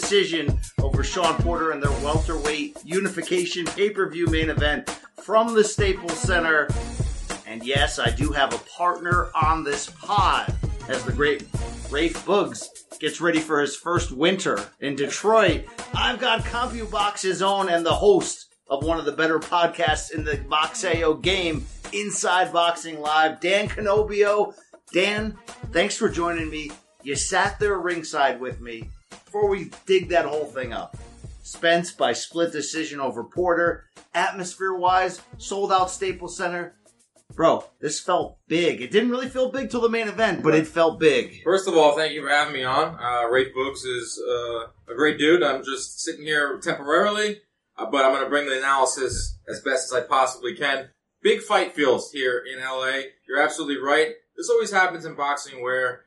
Decision over Shawn Porter in their welterweight unification pay-per-view main event from the Staples Center. And yes, I do have a partner on this pod as the great Rafe Boogs gets ready for his first winter in Detroit. I've got CompuBox's own and the host of one of the better podcasts in the Boxeo game, Inside Boxing Live, Dan Canobbio. Dan, thanks for joining me. You sat there ringside with me before we dig that whole thing up. Spence by split decision over Porter. Atmosphere wise, sold out Staples Center. Bro, this felt big. It didn't really feel big till the main event, but it felt big. First of all, thank you for having me on. Uh, Books is uh, a great dude. I'm just sitting here temporarily, uh, but I'm going to bring the analysis as best as I possibly can. Big fight feels here in LA. You're absolutely right. This always happens in boxing where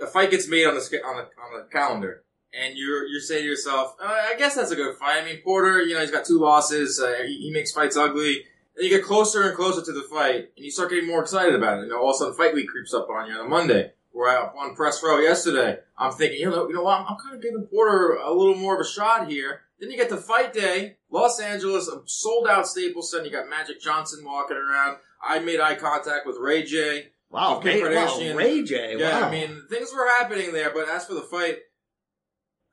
a fight gets made on the on the on the calendar, and you're you say to yourself, uh, "I guess that's a good fight." I mean, Porter, you know, he's got two losses. Uh, he, he makes fights ugly. Then you get closer and closer to the fight, and you start getting more excited about it. You know, all of a sudden, fight week creeps up on you on a Monday. We're out on press row yesterday. I'm thinking, you know, you know what? I'm, I'm kind of giving Porter a little more of a shot here. Then you get to fight day, Los Angeles, a sold out Staples Center. You got Magic Johnson walking around. I made eye contact with Ray J. Wow, Ray, wow, Ray J. Yeah, wow. I mean, things were happening there, but as for the fight,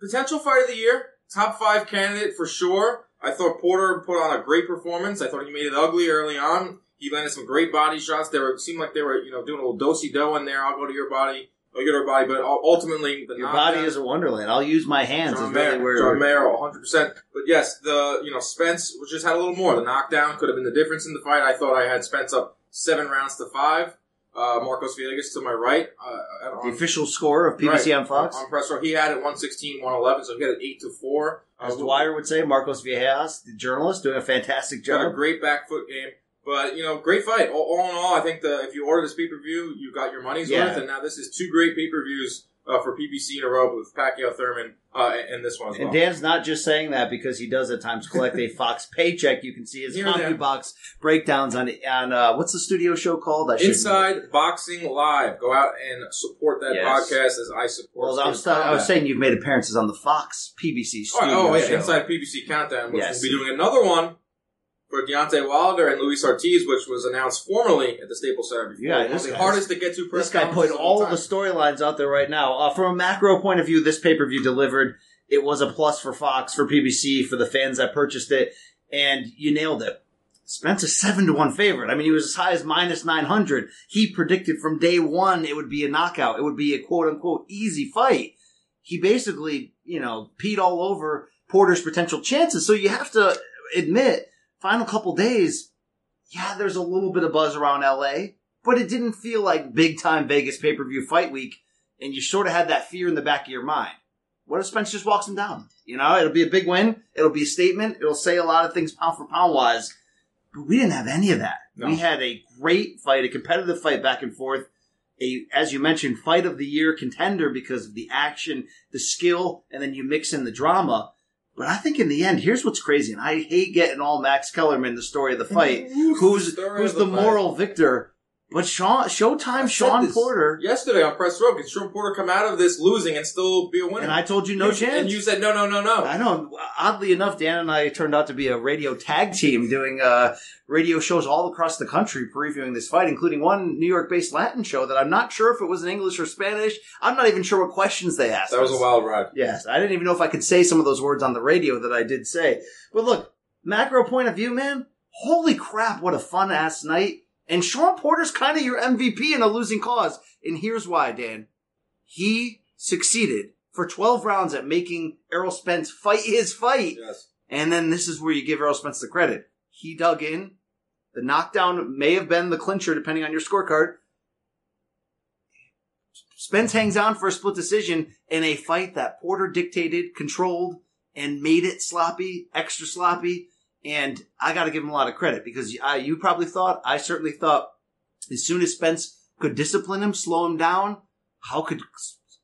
potential fight of the year, top five candidate for sure. I thought Porter put on a great performance. I thought he made it ugly early on. He landed some great body shots. They were seemed like they were, you know, doing a little dosey do in there. I'll go to your body. I'll get her body, but ultimately the Your body is a wonderland. I'll use my hands. John is really John Mayer, 100%. But yes, the, you know, Spence just had a little more. The knockdown could have been the difference in the fight. I thought I had Spence up seven rounds to five. Uh, Marcos Villegas to my right. Uh, the official score of PBC right, on Fox. On press row. He had it 116, 111, so he had it 8 to 4. As Uh, Dwyer would say, Marcos Villegas, the journalist, doing a fantastic job. Got a great back foot game. But, you know, great fight. All, all in all, I think the if you order this pay per view, you got your money's Yeah. worth. And now this is two great pay per views uh, for PBC in a row with Pacquiao Thurman uh, and, this one as well. And Dan's not just saying that because he does at times collect a Fox paycheck. You can see his there. CompuBox breakdowns on on uh, what's the studio show called? I Inside Boxing Live. Go out and support that Yes. podcast as I support. Well, I was, I was saying you've made appearances on the Fox PBC Oh, studio oh, yeah, show. Inside PBC Countdown, which Yes. will be doing another one for Deontay Wilder and Luis Ortiz, which was announced formally at the Staples Center before. Yeah, this the hardest to get to press This guy put all the the storylines out there right now. Uh, from a macro point of view, this pay per view delivered. It was a plus for Fox, for PBC, for the fans that purchased it, and you nailed it. Spence a seven to one favorite. I mean, he was as high as minus nine hundred. He predicted from day one it would be a knockout. It would be a quote unquote easy fight. He basically, you know, peed all over Porter's potential chances. So you have to admit, final couple days, yeah, there's a little bit of buzz around LA, but it didn't feel like big time Vegas pay per view fight week, and you sort of had that fear in the back of your mind. What if Spence just walks him down? You know, it'll be a big win. It'll be a statement. It'll say a lot of things pound for pound wise. But we didn't have any of that. No. We had a great fight, a competitive fight back and forth. A, as you mentioned, fight of the year contender because of the action, the skill, and then you mix in the drama. But I think in the end, here's what's crazy, and I hate getting all Max Kellerman the story of the fight. Who's who's the who's the, moral victor? But Shawn, Showtime, Shawn Porter, yesterday on Press Row. Can Shawn Porter come out of this losing and still be a winner? and I told you no You- chance. And you said no, no, no, no. I know. Oddly enough, Dan and I turned out to be a radio tag team doing uh, radio shows all across the country previewing this fight, including one New York-based Latin show that I'm not sure if it was in English or Spanish. I'm not even sure what questions they asked. That was us. a wild ride. Yes, I didn't even know if I could say some of those words on the radio that I did say. But look, macro point of view, man, holy crap, what a fun ass night. And Shawn Porter's kind of your MVP in a losing cause. And here's why, Dan. He succeeded for 12 rounds at making Errol Spence fight his fight. Yes. And then this is where you give Errol Spence the credit. He dug in. The knockdown may have been the clincher, depending on your scorecard. Spence hangs on for a split decision in a fight that Porter dictated, controlled, and made it sloppy, extra sloppy. And I got to give him a lot of credit because I, you probably thought, I certainly thought, as soon as Spence could discipline him, slow him down, how could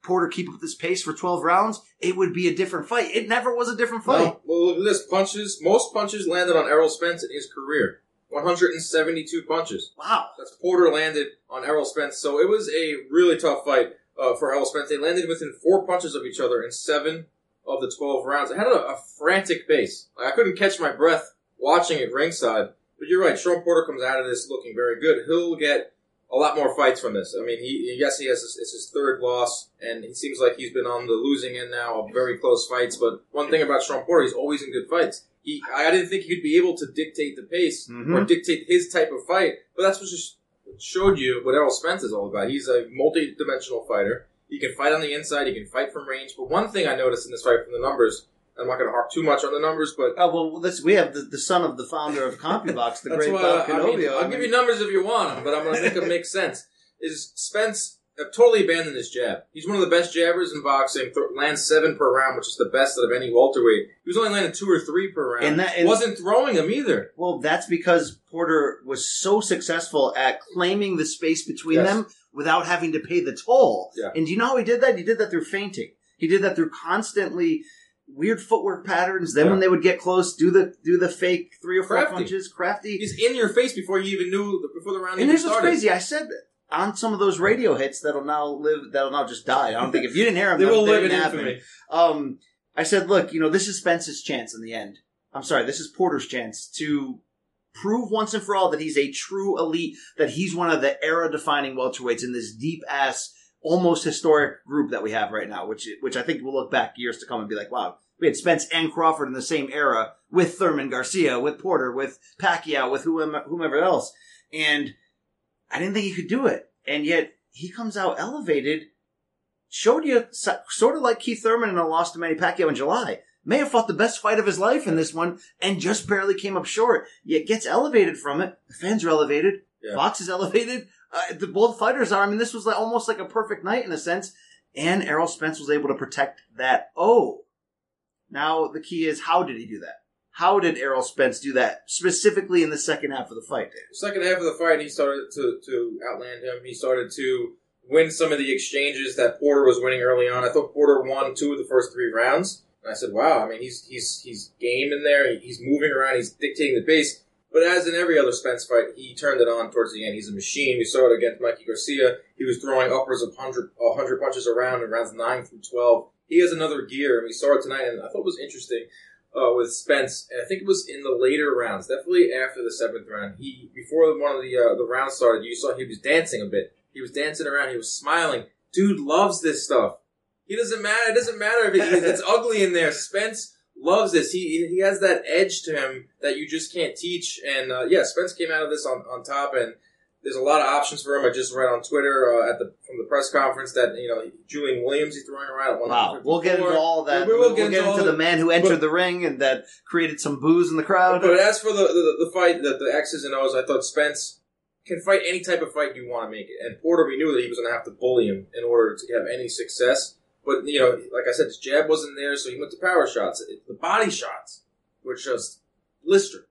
Porter keep up this pace for 12 rounds? It would be a different fight. It never was a different fight. No, well, look at this. Punches. Most punches landed on Errol Spence in his career. 172 punches. Wow. That's Porter landed on Errol Spence. So it was a really tough fight uh, for Errol Spence. They landed within four punches of each other in seven of the 12 rounds. It had a, a frantic pace. Like, I couldn't catch my breath watching it ringside. But you're right. Shawn Porter comes out of this looking very good. He'll get a lot more fights from this. I mean, he yes, he has his, it's his third loss, and it seems like he's been on the losing end now of very close fights. But one thing about Shawn Porter, he's always in good fights. He, I didn't think he could be able to dictate the pace or Mhm. dictate his type of fight, but that's what just showed you what Errol Spence is all about. He's a multi-dimensional fighter. He can fight on the inside. You can fight from range. But one thing I noticed in this fight from the numbers, I'm not going to harp too much on the numbers, but Oh, well, this, we have the, the son of the founder of CompuBox, the great Bob I mean, Canobbio. I'll give you numbers if you want them, but I'm going to make them make sense. Is Spence uh, totally abandoned his jab? He's one of the best jabbers in boxing. Th- lands seven per round, which is the best out of any welterweight. He was only landing two or three per round. And that- and- wasn't throwing them either. Well, that's because Porter was so successful at claiming the space between Yes. them without having to pay the toll. Yeah. And do you know how he did that? He did that through feinting. He did that through constantly weird footwork patterns. Then Yeah. when they would get close, do the do the fake three or four Crafty. punches, crafty. He's in your face before you even knew the, before the round and even here's what's started. crazy. I said on some of those radio hits that'll now live, that'll now just die. I don't think if you didn't hear them, They will live in infamy. Um, I said, look, you know, this is Spence's chance in the end. I'm sorry, this is Porter's chance to prove once and for all that he's a true elite, that he's one of the era defining welterweights in this deep ass, almost historic group that we have right now, which, which I think we'll look back years to come and be like, wow, we had Spence and Crawford in the same era with Thurman Garcia, with Porter, with Pacquiao, with whomever else. And I didn't think he could do it. And yet he comes out elevated showed you sort of like Keith Thurman in a loss to Manny Pacquiao in July. May have fought the best fight of his life in this one and just barely came up short. Yet gets elevated from it. The fans are elevated. Yeah. Fox is elevated. Uh, the both fighters are. I mean, this was like almost like a perfect night in a sense. And Errol Spence was able to protect that. Oh, now the key is how did he do that? How did Errol Spence do that specifically in the second half of the fight? Second half of the fight, he started to, to outland him. He started to win some of the exchanges that Porter was winning early on. I thought Porter won two of the first three rounds. And I said, wow, I mean, he's, he's, he's game in there. He's moving around. He's dictating the pace. But as in every other Spence fight, he turned it on towards the end. He's a machine. We saw it against Mikey Garcia. He was throwing upwards of 100, 100 punches around in rounds 9 through 12. He has another gear, and we saw it tonight, and I thought it was interesting uh, with Spence, and I think it was in the later rounds, definitely after the seventh round. He before one of the uh, the rounds started, you saw he was dancing a bit. He was dancing around. He was smiling. Dude loves this stuff. He doesn't matter. It doesn't matter if it, it's ugly in there. Spence loves this. He he has that edge to him that you just can't teach. And uh, yeah, Spence came out of this on, on top, and there's a lot of options for him. I just read on Twitter uh, at the from the press conference that you know Julian Williams he's throwing around at Wow, we'll get into all that. We We'll, get into into the that. man who entered But- the ring and that created some boos in the crowd. But as for the, the the fight, the, the X's and O's, I thought Spence can fight any type of fight you want to make it. And Porter, we knew that he was going to have to bully him in order to have any success. But you know, like I said, his jab wasn't there, so he went to power shots. The body shots were just blistered.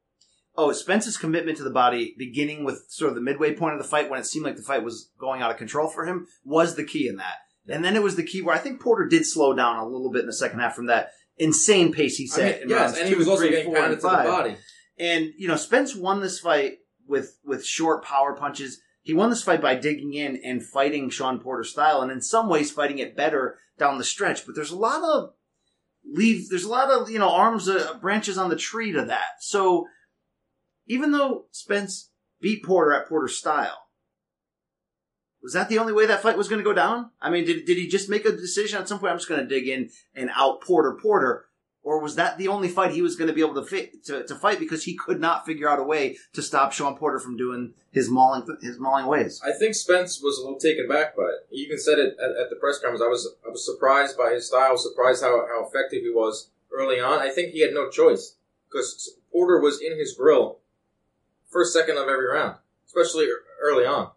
Oh, Spence's commitment to the body, beginning with sort of the midway point of the fight when it seemed like the fight was going out of control for him, was the key in that. And then it was the key where I think Porter did slow down a little bit in the second half from that insane pace he I set. mean, yes, and he was also three, getting four, pounded to the body. And you know, Spence won this fight with with short power punches. he won this fight by digging in and fighting Shawn Porter style, and in some ways fighting it better down the stretch. But there's a lot of leave. There's a lot of you know arms uh, branches on the tree to that. So even though Spence beat Porter at Porter style, was that the only way that fight was going to go down? I mean, did did he just make a decision at some point? I'm just going to dig in and out Porter Porter. Or was that the only fight he was going to be able to, fit, to to fight because he could not figure out a way to stop Shawn Porter from doing his mauling his mauling ways? I think Spence was a little taken back by it. He even said it at, at the press conference. I was I was surprised by his style, surprised how, how effective he was early on. I think he had no choice because Porter was in his grill first second of every round, especially early on.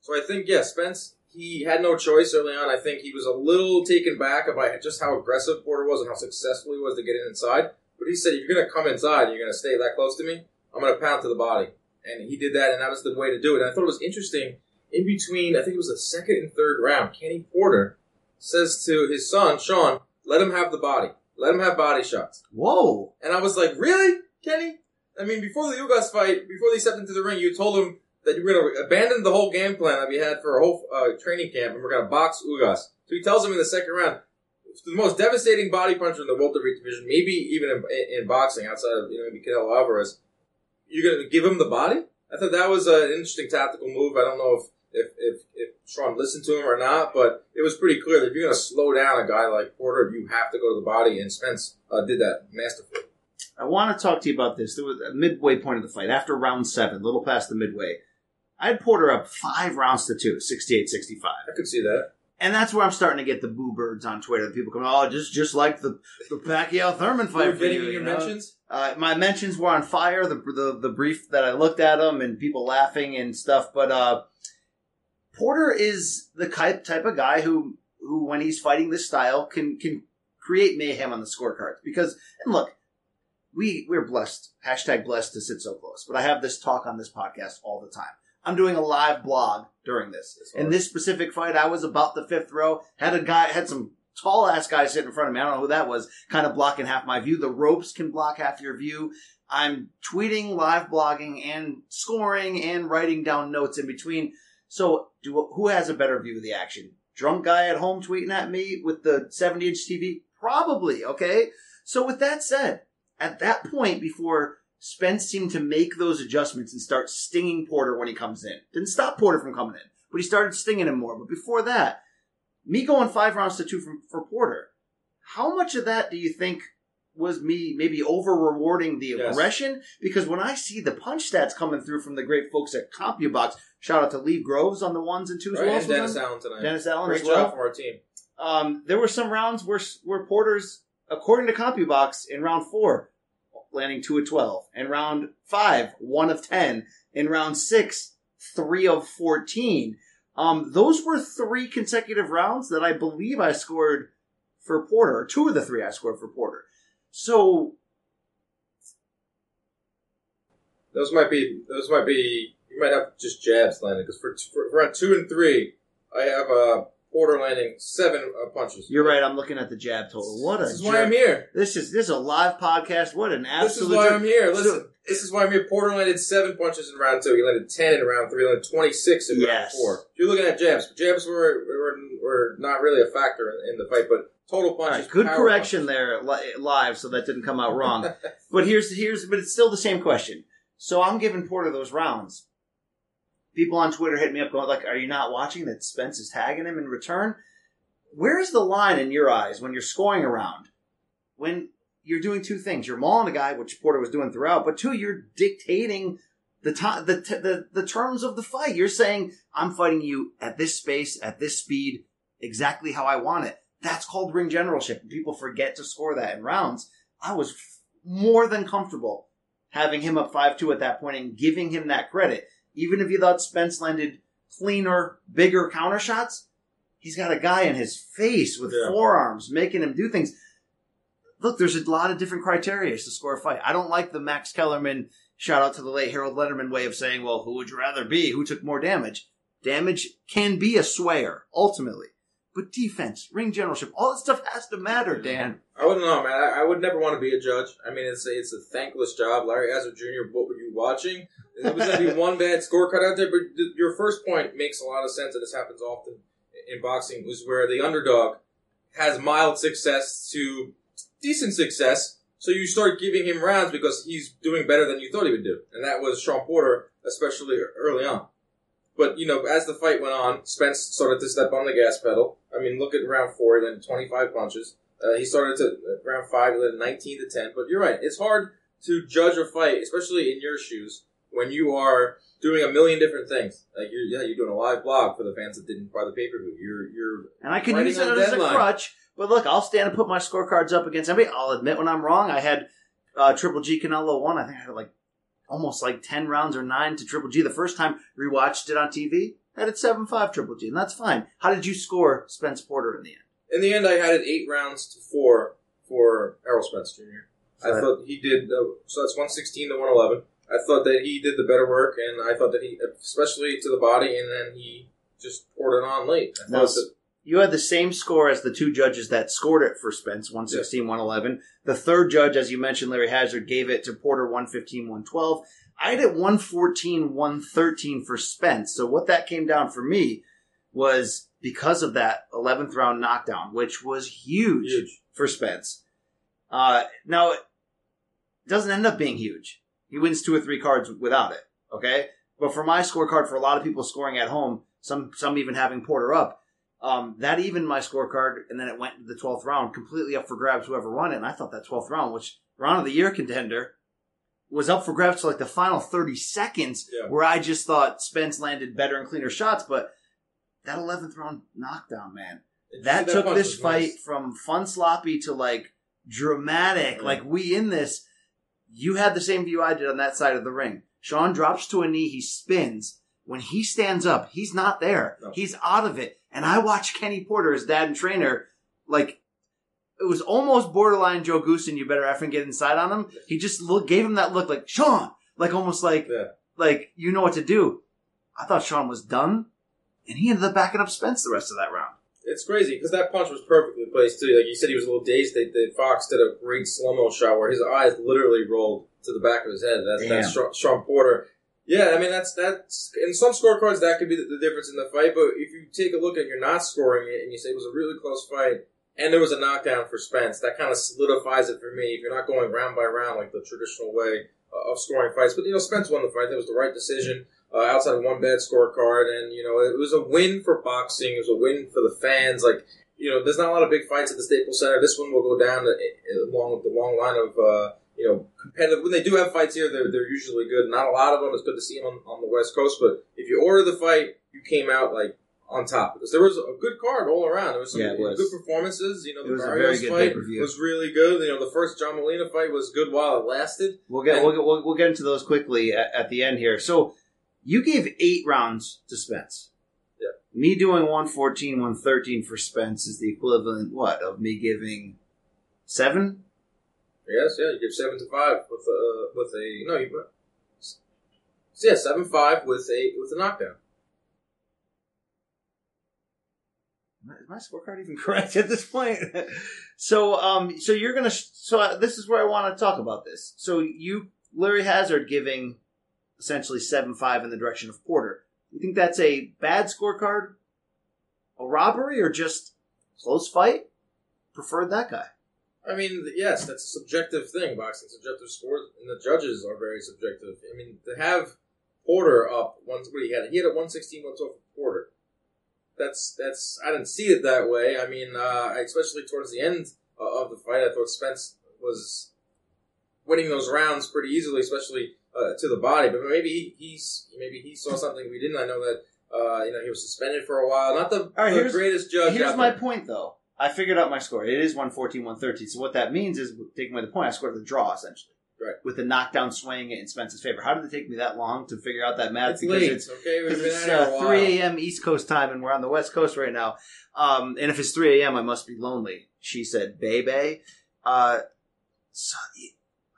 So I think yeah, Spence he had no choice early on. I think he was a little taken back by just how aggressive Porter was and how successful he was to get in inside. But he said, if you're going to come inside you're going to stay that close to me, I'm going to pound to the body. And he did that, and that was the way to do it. And I thought it was interesting. In between, I think it was the second and third round, Kenny Porter says to his son, Shawn, let him have the body. Let him have body shots. Whoa. And I was like, really, Kenny? I mean, before the Ugas fight, before they stepped into the ring, you told him that you were going to abandon the whole game plan that we had for a whole uh, training camp, and we're going to box Ugas. So he tells him in the second round, the most devastating body puncher in the welterweight division, maybe even in, in, boxing, outside of you know maybe Canelo Alvarez. You're going to give him the body? I thought that was an interesting tactical move. I don't know if if, if, if Shawn listened to him or not, but it was pretty clear that if you're going to slow down a guy like Porter, you have to go to the body, and Spence uh, did that masterfully. I want to talk to you about this. There was a midway point of the fight, after round seven, a little past the midway. I had Porter up five rounds to two, 68 65. I could see that. And that's where I'm starting to get the boo birds on Twitter. The people come, oh, just just like the, the Pacquiao Thurman fight. We're getting you, your you know? mentions? Uh, my mentions were on fire. The, the the brief that I looked at them and people laughing and stuff. But uh, Porter is the type type of guy who who when he's fighting this style can can create mayhem on the scorecards. Because and look, we we're blessed. Hashtag blessed to sit so close. But I have this talk on this podcast all the time. I'm doing a live blog during this. In this specific fight, I was about the fifth row. Had a guy, had some tall ass guy sitting in front of me. I don't know who that was, kind of blocking half my view. The ropes can block half your view. I'm tweeting, live blogging, and scoring and writing down notes in between. So, do, who has a better view of the action? Drunk guy at home tweeting at me with the 70 inch TV? Probably, okay? So, with that said, at that point, before Spence seemed to make those adjustments and start stinging Porter when he comes in. Didn't stop Porter from coming in, but he started stinging him more. But before that, me going five rounds to two from, for Porter, how much of that do you think was me maybe over rewarding the Yes. aggression? Because when I see the punch stats coming through from the great folks at CompuBox, shout out to Lee Groves on the ones and twos. Right, and Dennis? Allen tonight. Dennis Allen Great as well. job from our team. Um, there were some rounds where where Porter's, according to CompuBox, in round four, landing two of twelve. In round five, one of ten. In round six, three of fourteen. Um, those were three consecutive rounds that I believe I scored for Porter. Or two of the three I scored for Porter. So Those might be. Those might be. You might have just jabs landing because for, for for round two and three, I have uh, Porter landing seven uh, punches. you're right. I'm looking at the jab total. What a This is jerk. why I'm here. This is this is a live podcast. What an absolute. This is why jerk. I'm here. Listen, So- this is why I'm here. Porter landed seven punches in round two. He landed ten in round three. He landed twenty six in round four. You're looking at jabs, jabs were were, were not really a factor in, in the fight, but total punches. right, good correction punches. there live, so that didn't come out wrong. but here's here's but it's still the same question. So I'm giving Porter those rounds. People on Twitter hit me up going like, "Are you not watching that Spence is tagging him in return?" Where's the line in your eyes when you're scoring around? When you're doing two things, you're mauling a guy, which Porter was doing throughout, but two, you're dictating the the, t- the the terms of the fight. You're saying, "I'm fighting you at this space, at this speed, exactly how I want it." That's called ring generalship. People forget to score that in rounds. I was f- more than comfortable having him up 5-2 at that point and giving him that credit. Even if you thought Spence landed cleaner, bigger counter shots, he's got a guy in his face with Yeah. forearms making him do things. Look, there's a lot of different criteria to score a fight. I don't like the Max Kellerman shout out to the late Harold Lederman way of saying, well, who would you rather be? Who took more damage? Damage can be a swayer, ultimately. But defense, ring generalship, all that stuff has to matter, Dan. I wouldn't know, man. I, I would never want to be a judge. I mean, it's a, it's a thankless job. Larry Hazzard Jr., what were you watching? There was going to be one bad scorecard out there, but th- your first point makes a lot of sense, and this happens often in boxing, is where the underdog has mild success to decent success, so you start giving him rounds because he's doing better than you thought he would do. And that was Shawn Porter, especially early on. But, you know, as the fight went on, Spence started to step on the gas pedal. I mean, look at round four, then 25 punches. Uh, he started to, uh, round five, then 19 to 10. But you're right, it's hard to judge a fight, especially in your shoes, when you are doing a million different things. Like, you're, yeah, you're doing a live blog for the fans that didn't buy the pay-per-view. You're, you're And I can use it as a crutch. But look, I'll stand and put my scorecards up against anybody. I'll admit when I'm wrong. I had uh, Triple G Canelo one. I think I had like almost like ten rounds or nine to Triple G. The first time rewatched it on TV, had it seven five Triple G, and that's fine. How did you score Spence Porter in the end? In the end, I had it eight rounds to four for Errol Spence Jr. I Right. thought he did, uh, so that's 116 to 111. I thought that he did the better work, and I thought that he, especially to the body, and then he just poured it on late. I Now, that, You had the same score as the two judges that scored it for Spence, 116, 111. The third judge, as you mentioned, Larry Hazzard, gave it to Porter 115, 112. I had it 114, 113 for Spence. So what that came down for me was because of that 11th round knockdown, which was huge, Huge. for Spence. Uh, now, it doesn't end up being huge. He wins two or three cards without it. Okay, but for my scorecard, for a lot of people scoring at home, some some even having Porter up, um, that evened my scorecard, and then it went to the twelfth round, completely up for grabs. Whoever won it, and I thought that twelfth round, which round of the year contender, was up for grabs to like the final thirty seconds, Yeah. where I just thought Spence landed better and cleaner shots, but that eleventh round knockdown, man, that that took this fight nice. from fun sloppy to like dramatic. Yeah. Like we in this, you had the same view I did on that side of the ring. Shawn drops to a knee, he spins. When he stands up, he's not there. No. He's out of it. And I watched Kenny Porter, his dad and trainer, like it was almost borderline Joe Goossen you better effing get inside on him. He just look, gave him that look like Shawn, like almost like Yeah. like you know what to do. I thought Shawn was done, and he ended up backing up Spence the rest of that round. It's crazy because that punch was perfectly placed too. Like you said, he was a little dazed. They, they Fox did a great slow mo shot where his eyes literally rolled to the back of his head. That's that's Shawn Porter. Yeah, I mean that's that's in some scorecards that could be the, the difference in the fight. But if you take a look and you're not scoring it and you say it was a really close fight and there was a knockdown for Spence, that kind of solidifies it for me. If you're not going round by round like the traditional way uh, of scoring fights, but you know Spence won the fight. That was the right decision uh, outside of one bad scorecard, and you know it was a win for boxing. It was a win for the fans. Like you know, there's not a lot of big fights at the Staples Center. This one will go down to, along with the long line of uh, you know competitive. When they do have fights here, they're they're usually good. Not a lot of them. It's good to see them on, on the West Coast, but if you order the fight, you came out like on top because there was a good card all around. There was some Yeah, was. good performances. You know, the Barrios fight was really good. You know, the first John Molina fight was good while it lasted. We'll get And- we'll, get- we'll, we'll get into those quickly at, at the end here. So you gave eight rounds to Spence. Yeah. Me doing 114, 113 for Spence is the equivalent, what, of me giving seven? Yes, yeah, you give seven to five with a with a no, you yeah seven five with a with a knockdown. Is my scorecard even correct at this point? so, um, so you're gonna. So this is where I want to talk about this. So you, Larry Hazzard, giving essentially seven five in the direction of Porter. You think that's a bad scorecard, a robbery, or just close fight? Preferred that guy. I mean, yes, that's a subjective thing. Boxing subjective scores, and the judges are very subjective. I mean, to have Porter up once what he had he had a one sixteen one twelve for Porter. That's that's I didn't see it that way. I mean, uh, especially towards the end uh, of the fight, I thought Spence was winning those rounds pretty easily, especially uh, to the body. But maybe he, he's maybe he saw something we didn't. I know that uh, you know he was suspended for a while. Not the, right, the greatest judge. Here's my there. point, though. I figured out my score. It is 114, 113. So what that means is, taking away the point, I scored the draw, essentially. Right. With the knockdown swaying it in Spence's favor. How did it take me that long to figure out that math? It's late. okay, because been it's at it a uh, while. 3 a.m. East Coast time, and we're on the West Coast right now. Um, and if it's 3 a.m., I must be lonely. She said, "Baby." Uh, so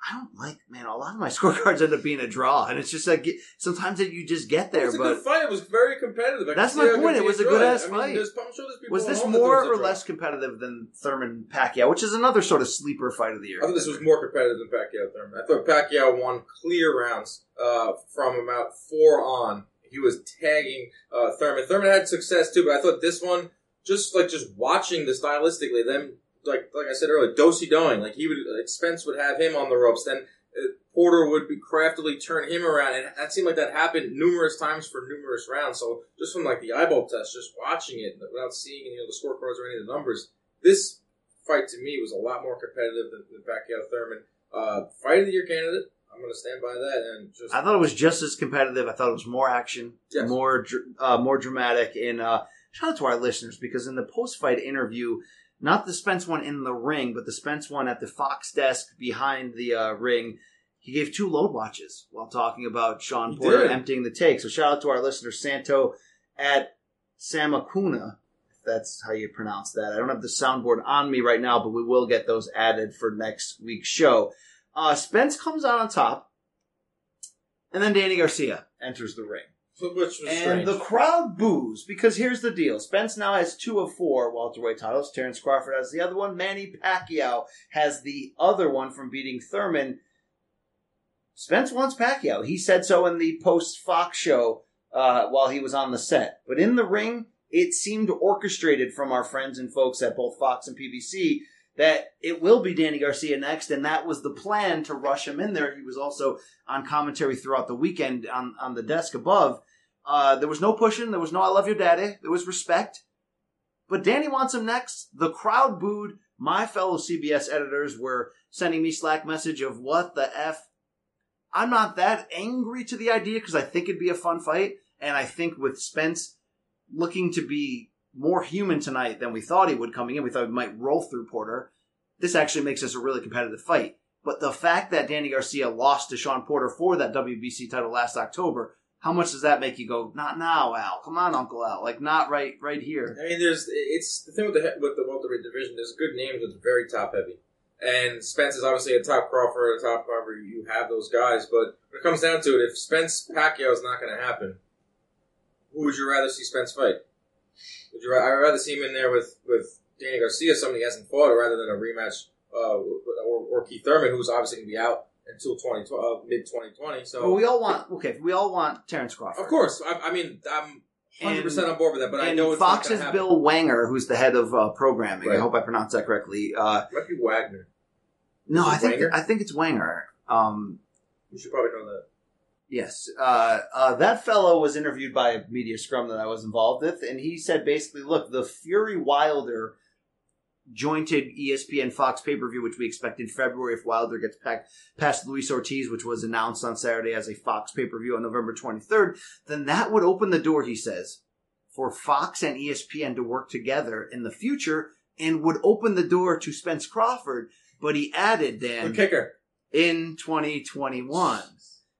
I don't like, man. A lot of my scorecards end up being a draw, and it's just like sometimes that you just get there. It was a but good fight. It was very competitive. I That's my point. It was a good-ass I mean, fight. there's- I'm sure was this more or less competitive than Thurman Pacquiao, which is another sort of sleeper fight of the year? I thought this was more competitive than Pacquiao Thurman. I thought Pacquiao won clear rounds uh, from about four on. He was tagging uh, Thurman. Thurman had success too, but I thought this one, just like just watching the stylistically, them like like I said earlier, dosey doing. Like he would, like Spence would have him on the ropes, then uh, Porter would be craftily turn him around, and that seemed like that happened numerous times for numerous rounds. So just from like the eyeball test, just watching it without seeing you know the scorecards or any of the numbers, this fight to me was a lot more competitive than, than Pacquiao Thurman. Uh, fight of the year candidate. I'm going to stand by that and just I thought it was just as competitive. I thought it was more action, Yes. more uh, more dramatic. And uh, shout out to our listeners because in the post fight interview, not the Spence one in the ring, but the Spence one at the Fox desk behind the uh, ring, he gave two load watches while talking about Shawn Porter emptying the take. So shout out to our listener Santo at Samakuna. If that's how you pronounce that. I don't have the soundboard on me right now, but we will get those added for next week's show. Uh, Spence comes out on top, and then Danny Garcia enters the ring. Which was And strange. the crowd boos because here's the deal. Spence now has two of four welterweight titles. Terrence Crawford has the other one. Manny Pacquiao has the other one from beating Thurman. Spence wants Pacquiao. He said so in the post Fox show uh, while he was on the set. But in the ring, it seemed orchestrated from our friends and folks at both Fox and PBC that it will be Danny Garcia next, and that was the plan to rush him in there. He was also on commentary throughout the weekend on, on the desk above. Uh, there was no pushing. There was no "I love your daddy." There was respect. But Danny wants him next. The crowd booed. My fellow CBS editors were sending me Slack message of what the f. I'm not that angry to the idea because I think it'd be a fun fight, and I think with Spence looking to be more human tonight than we thought he would coming in, we thought we might roll through Porter. This actually makes us a really competitive fight. But the fact that Danny Garcia lost to Shawn Porter for that WBC title last October, how much does that make you go? Not now, Al. Come on, Uncle Al. Like not right, right here. I mean, there's it's the thing with the with the welterweight division. There's good names, but it's very top heavy. And Spence is obviously a top Crawford, a top Crawford. You have those guys, but when it comes down to it, if Spence Pacquiao is not going to happen, who would you rather see Spence fight? Would you? I'd rather see him in there with with Danny Garcia, somebody he hasn't fought, rather than a rematch, uh, or, or Keith Thurman, who's obviously going to be out until twenty uh, mid twenty twenty. So Well, we all want okay. We all want Terrence Crawford. of course, I, I mean, I'm hundred percent on board with that, but I know it's Fox's. Bill Wanger, who's the head of uh, programming. I hope I pronounced that correctly. Uh, Might be Wagner. no, I think Wanger? I think it's Wanger. Um, You should probably know that. Yes. Uh, uh, that fellow was interviewed by a media scrum that I was involved with, and he said basically, look, the Fury Wilder jointed ESPN Fox pay per view, which we expect in February if Wilder gets packed past Luis Ortiz, which was announced on Saturday as a Fox pay per view on November 23rd, then that would open the door, he says, for Fox and ESPN to work together in the future and would open the door to Spence Crawford. But he added, The Dan, kicker. in 2021.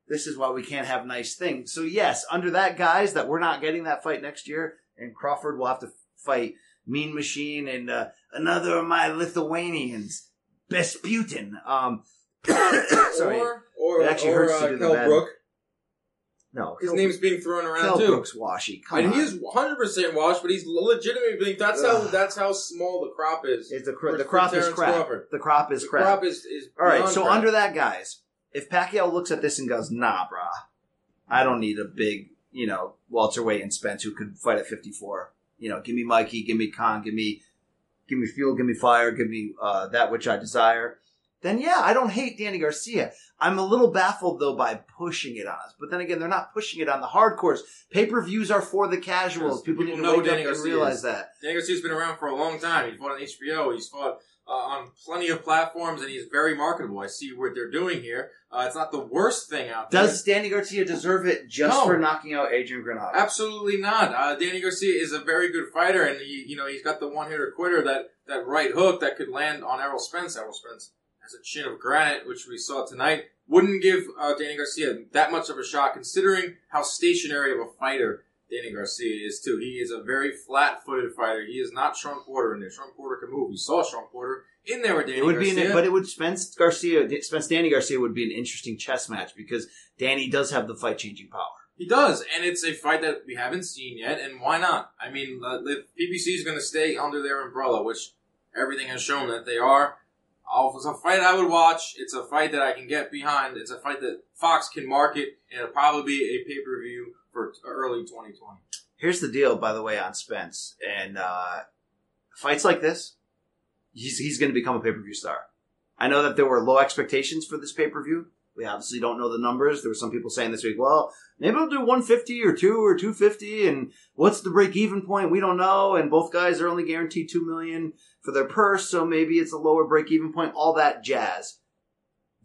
This is why we can't have nice things. So yes, under that guise that we're not getting that fight next year, and Crawford will have to fight Mean Machine and uh, another of my Lithuanians, Besputin. Um, sorry, Or, or, It actually or hurts to uh, do the Kel bad- Brook. no, His Kel- name's being thrown around Kel too. Brooks Washy. Come and on, he is 100% washed, but he's legitimately being. That's how that's how small the crop is. It's the, cr- the crop is crap. Crawford. The crop is The crap. crop is, is All right, so crap. under that, guise, if Pacquiao looks at this and goes, "Nah, brah, I don't need a big, you know, welterweight and Spence who could fight at 54. You know, give me Mikey, give me Khan, give me, give me fuel, give me fire, give me uh, that which I desire." Then yeah, I don't hate Danny Garcia. I'm a little baffled though by pushing it on us. But then again, they're not pushing it on the hardcores. Pay per views are for the casuals. People, people need to know wake up Danny and Garcia realize is. that. Danny Garcia's been around for a long time. He's fought on HBO. He's fought uh, on plenty of platforms, and he's very marketable. I see what they're doing here. Uh, it's not the worst thing out there. Does Danny Garcia deserve it just No. for knocking out Adrian Granados? Absolutely not. Uh, Danny Garcia is a very good fighter, and he, you know, he's got the one hitter quitter that that right hook that could land on Errol Spence. Errol Spence has a chin of granite, which we saw tonight. Wouldn't give uh, Danny Garcia that much of a shot, considering how stationary of a fighter Danny Garcia is too. He is a very flat-footed fighter. He is not Shawn Porter in there. Shawn Porter can move. We saw Shawn Porter in there with Danny it would Garcia. be, an, but it would Spence Garcia, Spence Danny Garcia would be an interesting chess match because Danny does have the fight changing power. He does, and it's a fight that we haven't seen yet, and why not? I mean, if PBC is going to stay under their umbrella, which everything has shown that they are, it's a fight I would watch. It's a fight that I can get behind. It's a fight that Fox can market, and it'll probably be a pay per view for early 2020. Here's the deal, by the way, on Spence and uh, fights like this. He's he's going to become a pay per view star. I know that there were low expectations for this pay per view. We obviously don't know the numbers. There were some people saying this week, well, maybe I'll do 150 or 2 or 250 and what's the break even point? We don't know and both guys are only guaranteed 2 million for their purse, so maybe it's a lower break even point, all that jazz.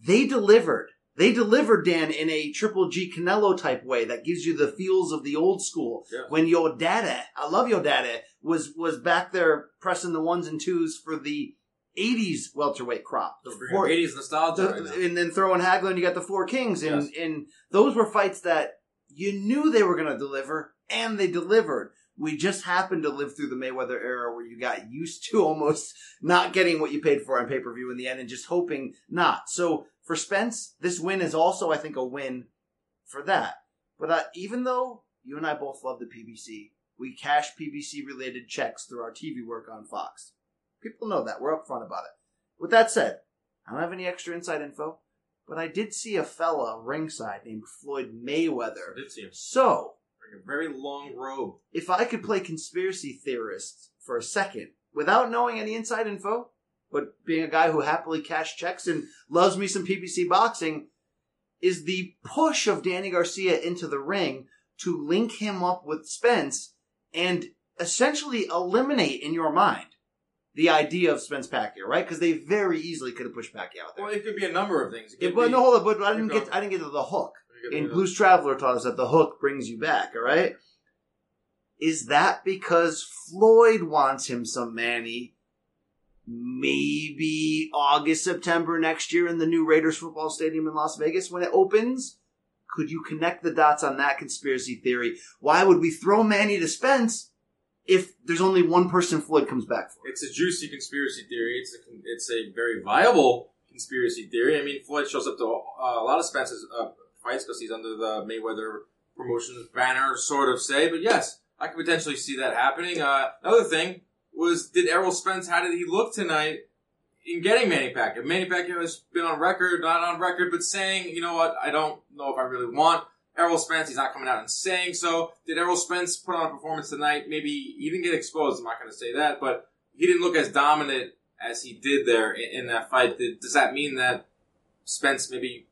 They delivered. They delivered Dan in a Triple G Canelo type way that gives you the feels of the old school. Yeah. When your daddy, I love your daddy, was was back there pressing the ones and twos for the 80s welterweight crop. The four- 80s nostalgia the- right and then throwing Hagler, and you got the four kings, and Yes. and those were fights that you knew they were going to deliver, and they delivered. We just happened to live through the Mayweather era where you got used to almost not getting what you paid for on pay per view in the end, and just hoping not. So for Spence, this win is also, I think, a win for that. But uh, even though you and I both love the PBC, we cash PBC related checks through our TV work on Fox. People know that. We're upfront about it. With that said, I don't have any extra inside info, but I did see a fella ringside named Floyd Mayweather. I did see him So, wearing a very long robe. if I could play conspiracy theorist for a second without knowing any inside info, but being a guy who happily cash checks and loves me some PBC boxing, is the push of Danny Garcia into the ring to link him up with Spence and essentially eliminate in your mind the idea of Spence Pacquiao, right? Because they very easily could have pushed Pacquiao out there. Well, it could be a number of things. It Yeah, but be- no, hold on. But I didn't get. going. I didn't get to the hook. And Blues Traveler taught us that the hook brings you back. All right. Is that because Floyd wants him some Manny? Maybe August, September next year in the new Raiders football stadium in Las Vegas when it opens. Could you connect the dots on that conspiracy theory? Why would we throw Manny to Spence if there's only one person Floyd comes back for? It's a juicy conspiracy theory. It's a, it's a very viable conspiracy theory. I mean, Floyd shows up to uh, a lot of Spence's uh, fights because he's under the Mayweather Promotions banner, sort of say. But yes, I could potentially see that happening. Uh, another thing was, did Errol Spence? How did he look tonight in getting Manny Pacquiao? Manny Pacquiao has been on record, not on record, but saying, you know what, I don't know if I really want Errol Spence. He's not coming out and saying so. Did Errol Spence put on a performance tonight? Maybe he didn't get exposed. I'm not going to say that, but he didn't look as dominant as he did there in, in that fight. Did, does that mean that Spence maybe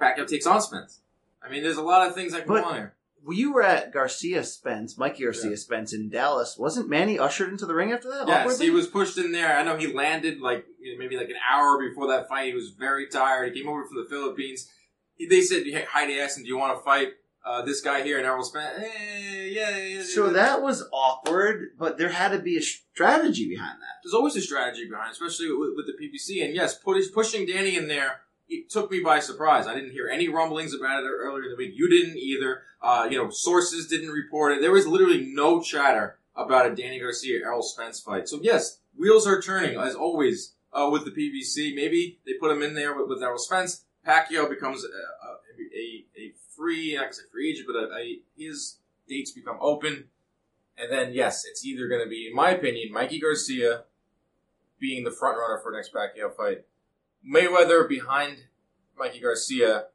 Pacquiao takes on Spence? I mean, there's a lot of things that can go on here. Well, you were at Garcia Spence, Mikey Garcia Yeah. Spence in Dallas. Wasn't Manny ushered into the ring after that? Yes, awkwardly? he was pushed in there. I know he landed like maybe like an hour before that fight. He was very tired. He came over from the Philippines. He, they said, "Hey, Heidi asked him, do you want to fight uh, this guy here?" And Errol Spence, hey, yeah, yeah, yeah. So that was awkward, but there had to be a strategy behind that. there's always a strategy behind, it, especially with, with the PBC. And yes, push, pushing Danny in there it took me by surprise. I didn't hear any rumblings about it earlier in the week. You didn't either. Uh, you know, sources didn't report it. There was literally no chatter about a Danny Garcia Errol Spence fight. So yes, wheels are turning as always uh, with the PBC. Maybe they put him in there with, with Errol Spence. Pacquiao becomes a, a, a, a free, not say free agent, but a, his dates become open. And then, yes, it's either going to be, in my opinion, Mikey Garcia being the front runner for next Pacquiao fight, Mayweather behind Mikey Garcia,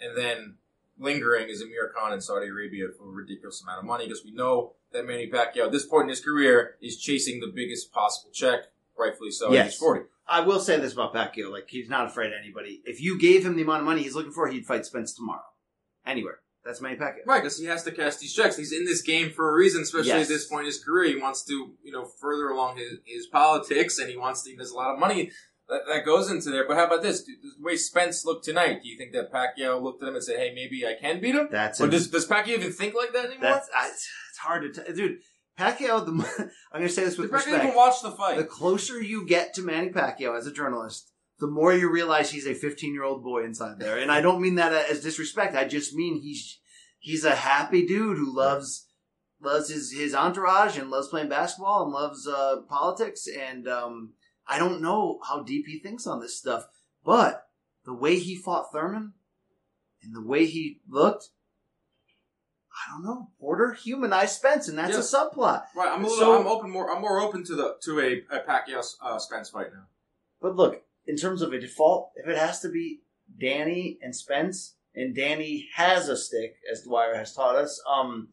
and then lingering is Amir Khan in Saudi Arabia for a ridiculous amount of money because we know that Manny Pacquiao at this point in his career is chasing the biggest possible check, rightfully so. Yes. He's 40. I will say this about Pacquiao: like he's not afraid of anybody. If you gave him the amount of money he's looking for, he'd fight Spence tomorrow, anywhere. That's Manny Pacquiao. Right, because he has to cash these checks. He's in this game for a reason, especially Yes. at this point in his career. He wants to, you know, further along his, his politics, and he wants to. There's a lot of money that, that goes into there. But how about this? The way Spence looked tonight, do you think that Pacquiao looked at him and said, "Hey, maybe I can beat him"? That's Or does, does Pacquiao even think like that anymore? That's I, it's hard to tell, dude. Pacquiao, the I'm going to say this with Did Pacquiao even watch the fight? The closer you get to Manny Pacquiao as a journalist, the more you realize he's a 15 year old boy inside there. And I don't mean that as disrespect. I just mean he's he's a happy dude who loves loves his his entourage and loves playing basketball and loves uh, politics. And um, I don't know how deep he thinks on this stuff, but the way he fought Thurman and the way he looked, I don't know. Porter humanized Spence, and that's a subplot. Right, I'm a little. So- I'm open more. I'm more open to the to a, a Pacquiao uh, Spence fight now. But look, in terms of a default, if it has to be Danny and Spence, and Danny has a stick, as Dwyer has taught us, um,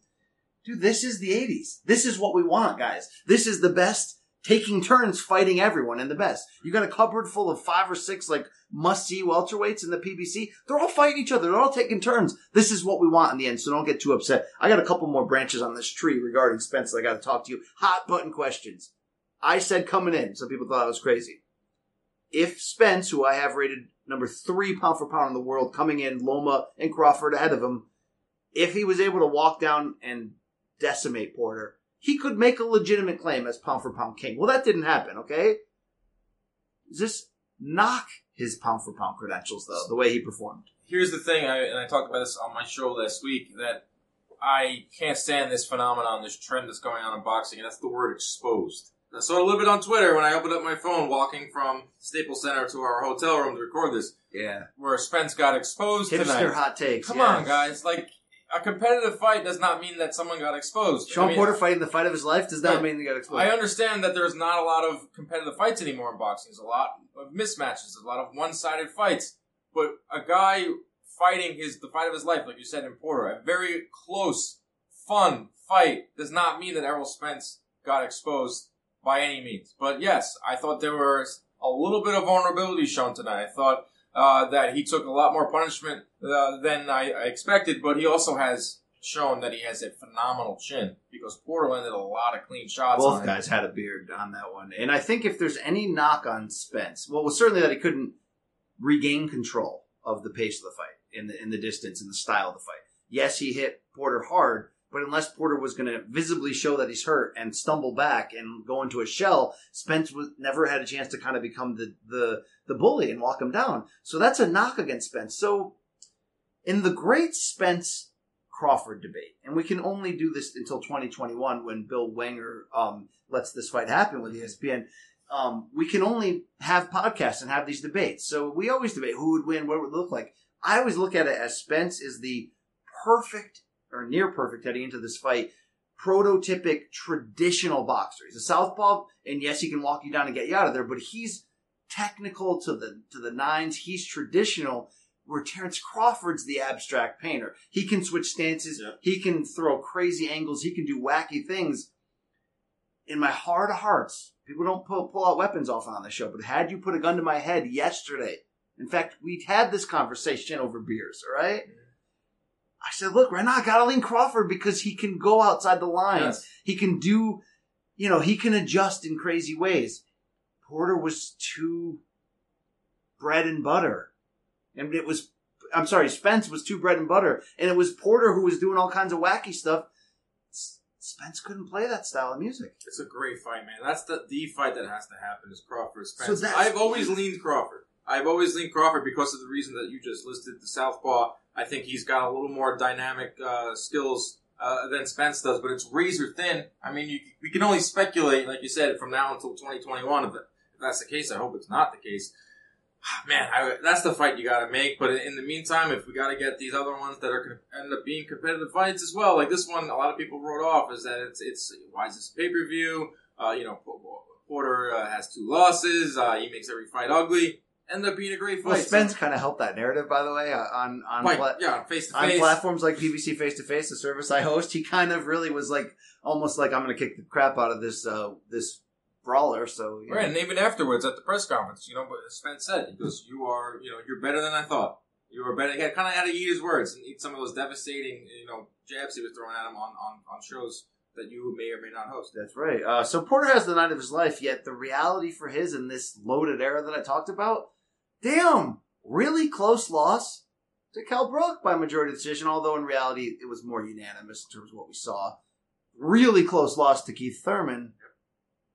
dude, this is the '80s. This is what we want, guys. This is the best taking turns fighting everyone and the best. You got a cupboard full of five or six like must see welterweights in the PBC. They're all fighting each other. They're all taking turns. This is what we want in the end. So don't get too upset. I got a couple more branches on this tree regarding Spence. I got to talk to you. Hot button questions. I said coming in. Some people thought I was crazy. If Spence, who I have rated number three pound for pound in the world, coming in Loma and Crawford ahead of him, if he was able to walk down and decimate Porter, he could make a legitimate claim as pound for pound king. Well, that didn't happen, okay? Does this knock his pound for pound credentials, though, the way he performed? Here's the thing, I, and I talked about this on my show last week that I can't stand this phenomenon, this trend that's going on in boxing, and that's the word exposed. I saw a little bit on Twitter when I opened up my phone walking from Staples Center to our hotel room to record this, Yeah. where Spence got exposed Hipster tonight. hot takes. Come yeah. on, guys! Like a competitive fight does not mean that someone got exposed. Shawn I mean, Porter fighting the fight of his life does not Right. mean he got exposed. I understand that there's not a lot of competitive fights anymore in boxing. There's a lot of mismatches, a lot of one-sided fights. But a guy fighting his the fight of his life, like you said in Porter, a very close, fun fight, does not mean that Errol Spence got exposed by any means. But yes, I thought there was a little bit of vulnerability shown tonight. I thought uh, that he took a lot more punishment uh, than I, I expected, but he also has shown that he has a phenomenal chin because Porter landed a lot of clean shots. Both on him. guys had a beard on that one. And I think if there's any knock on Spence, well, it was certainly that he couldn't regain control of the pace of the fight in the in the distance and the style of the fight. Yes, he hit Porter hard, but unless Porter was going to visibly show that he's hurt and stumble back and go into a shell, Spence was never had a chance to kind of become the the the bully and walk him down. So that's a knock against Spence. So in the great Spence Crawford debate, and we can only do this until 2021 when Bill Wenger um, lets this fight happen with ESPN. Um, we can only have podcasts and have these debates. So we always debate who would win, what it would look like. I always look at it as Spence is the perfect or near perfect heading into this fight, prototypic traditional boxer. He's a southpaw, and yes, he can walk you down and get you out of there, but he's technical to the to the nines. He's traditional. Where Terrence Crawford's the abstract painter. He can switch stances. Yeah. He can throw crazy angles. He can do wacky things. In my heart of hearts, people don't pull, pull out weapons often on the show, but had you put a gun to my head yesterday, in fact, we'd had this conversation over beers, all right? Mm-hmm. I said, look, right now I gotta lean Crawford because he can go outside the lines. Yes. He can do, you know, he can adjust in crazy ways. Porter was too bread and butter. And it was, I'm sorry, Spence was too bread and butter. And it was Porter who was doing all kinds of wacky stuff. S- Spence couldn't play that style of music. It's a great fight, man. That's the the fight that has to happen is Crawford Spence. So I've always leaned Crawford. I've always leaned Crawford because of the reason that you just listed, the southpaw. I think he's got a little more dynamic uh, skills uh, than Spence does, but it's razor thin. I mean, you, we can only speculate, like you said, from now until 2021. If, that's the case, I hope it's not the case. Man, I, that's the fight you got to make. But in the meantime, if we got to get these other ones that are end up being competitive fights as well, like this one, a lot of people wrote off is that it's it's why is this pay per view? Uh, you know, Porter uh, has two losses. Uh, he makes every fight ugly. End up being a great fight. Well, Spence kind of helped that narrative, by the way, uh, on on Fight, pla- yeah, face to face on platforms like PBC Face to Face, the service I host. He kind of really was like almost like I'm going to kick the crap out of this uh, this brawler. So you know. Right, and even afterwards at the press conference, you know, what Spence said, he goes, "You are, you know, you're better than I thought. You are better." He kind of had to eat his words and eat some of those devastating, you know, jabs he was throwing at him on on, on shows that you may or may not host. That's right. Uh, so Porter has the night of his life, yet the reality for his in this loaded era that I talked about, damn, really close loss to Kell Brook by majority decision, although in reality it was more unanimous in terms of what we saw. Really close loss to Keith Thurman,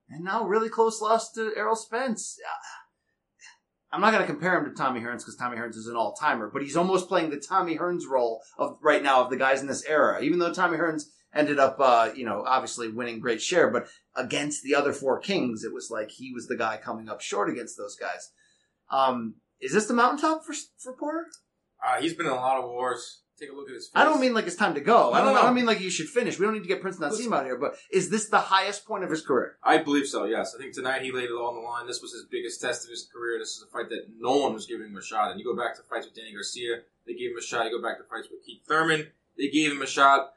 and now really close loss to Errol Spence. I'm not going to compare him to Tommy Hearns because Tommy Hearns is an all timer, but he's almost playing the Tommy Hearns role of right now of the guys in this era. Even though Tommy Hearns ended up, uh, you know, obviously winning great share, but against the other four kings, it was like he was the guy coming up short against those guys. Um, is this the mountaintop for for Porter? Uh, he's been in a lot of wars. Take a look at his face. I don't mean like it's time to go. I don't. no, I don't mean like you should finish. We don't need to get Prince Naseem out here. But is this the highest point of his career? I believe so, yes. I think tonight he laid it all on the line. This was his biggest test of his career. This is a fight that no one was giving him a shot. And you go back to fights with Danny Garcia, they gave him a shot. You go back to fights with Keith Thurman, they gave him a shot.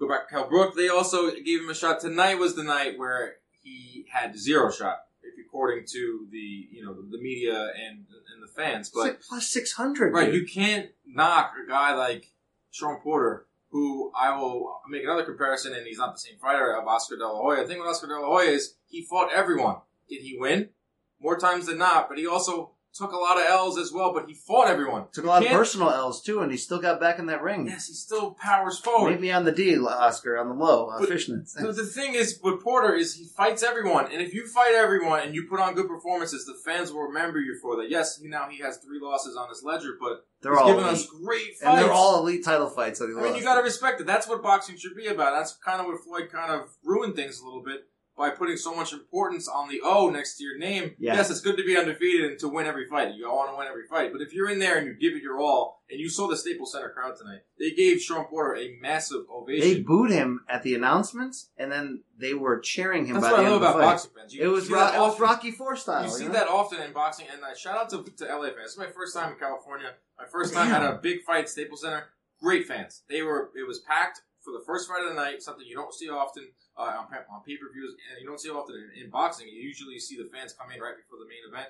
Go back to Kell Brook, they also gave him a shot. Tonight was the night where he had zero shot, if according to the you know the media and and the fans. It's But like plus six hundred. Right, you can't knock a guy like Shawn Porter, who I will make another comparison, and he's not the same fighter of Oscar De La Hoya. The thing with Oscar De La Hoya is he fought everyone. Did he win? More times than not, but he also took a lot of L's as well, but he fought everyone. Took a lot of Can't- personal L's too, and he still got back in that ring. Yes, he still powers forward. Meet me on the D, Oscar, on the low, uh, But- fishnets. The, the thing is with Porter is he fights everyone, and if you fight everyone and you put on good performances, the fans will remember you for that. Yes, he, now he has three losses on his ledger, but They're he's all given elite. us great fights. and they're all elite title fights that he I lost. mean, you got to respect it. That's what boxing should be about. That's kind of what Floyd kind of ruined things a little bit by putting so much importance on the O next to your name. Yeah. Yes, it's good to be undefeated and to win every fight. You want to win every fight. But if you're in there and you give it your all, and you saw the Staples Center crowd tonight, they gave Shawn Porter a massive ovation. They booed him at the announcements, and then they were cheering him That's by what the I end love of the about fight. boxing fans. You It was, Ro- that it was often. Rocky Four style. You see know? that often in boxing, and uh, shout out to, to LA fans. This is my first time in California. My first time at a big fight at Staples Center. Great fans. They were. It was packed for the first fight of the night. Something you don't see often uh, on, on pay per views, and you don't see often in, in boxing. You usually see the fans come in right before the main event.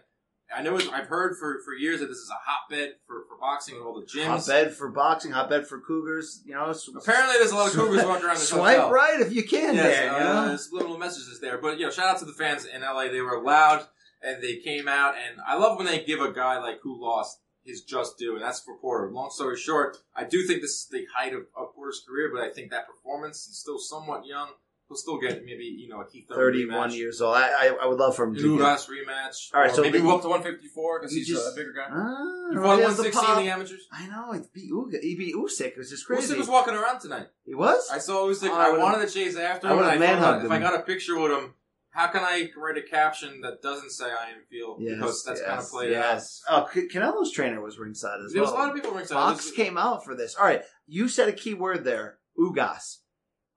I know. It's, I've heard for, for years that this is a hotbed for, for boxing with all the gyms. Hotbed for boxing, hotbed for cougars. You know, s- Apparently, there's a lot of cougars walking around this Swipe hotel. right if you can. Yes, there, you uh, know? there's little messages there. But you know, shout out to the fans in LA. They were loud and they came out. And I love when they give a guy like who lost his just due, and that's for Porter. Long story short, I do think this is the height of, of Porter's career, but I think that performance, he's still somewhat young. He'll still get maybe you know a Keith Thurman Thirty-one rematch, years old. I, I, I would love for him to. Get, Ugas rematch. All right, so maybe go up to 154 because he's just- a bigger guy. Ah, he well, fought he the 160 in the amateurs. I know. He beat Uga. He beat Usyk. It was just Usyk was walking around tonight. he was. I saw Usyk. Oh, I I, wanted to chase after him. I manhugged if I got a picture with him, how can I write a caption that doesn't say I am feel? because that's kind of yes, played yes. Oh, C- Canelo's trainer was ringside as out. There was well. a lot of people ringside. Fox was- came out for this. All right, you said a key word there, Ugas.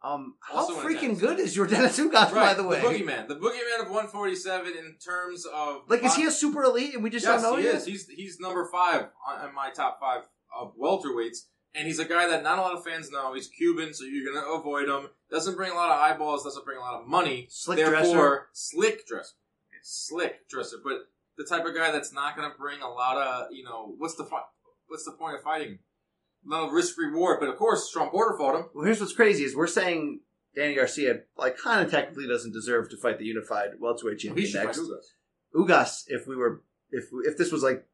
Um, how Also freaking good is Yordenis Ugas, by the way? The boogeyman, the boogeyman of 147 in terms of Like, is he a super elite and we just yes, don't know he yet? is. He's he's number five on, on my top five of welterweights, and he's a guy that not a lot of fans know. He's Cuban, so you're gonna avoid him. Doesn't bring a lot of eyeballs. Doesn't bring a lot of money. Slick Therefore, dresser. slick dresser, slick dresser. But the type of guy that's not gonna bring a lot of you know what's the fi- what's the point of fighting him? No risk reward. But of course, Shawn Porter fought him. Well, here's what's crazy is we're saying Danny Garcia, like, kind of technically doesn't deserve to fight the unified welterweight champion fight next. Ugas. Ugas, if we were, if if this was like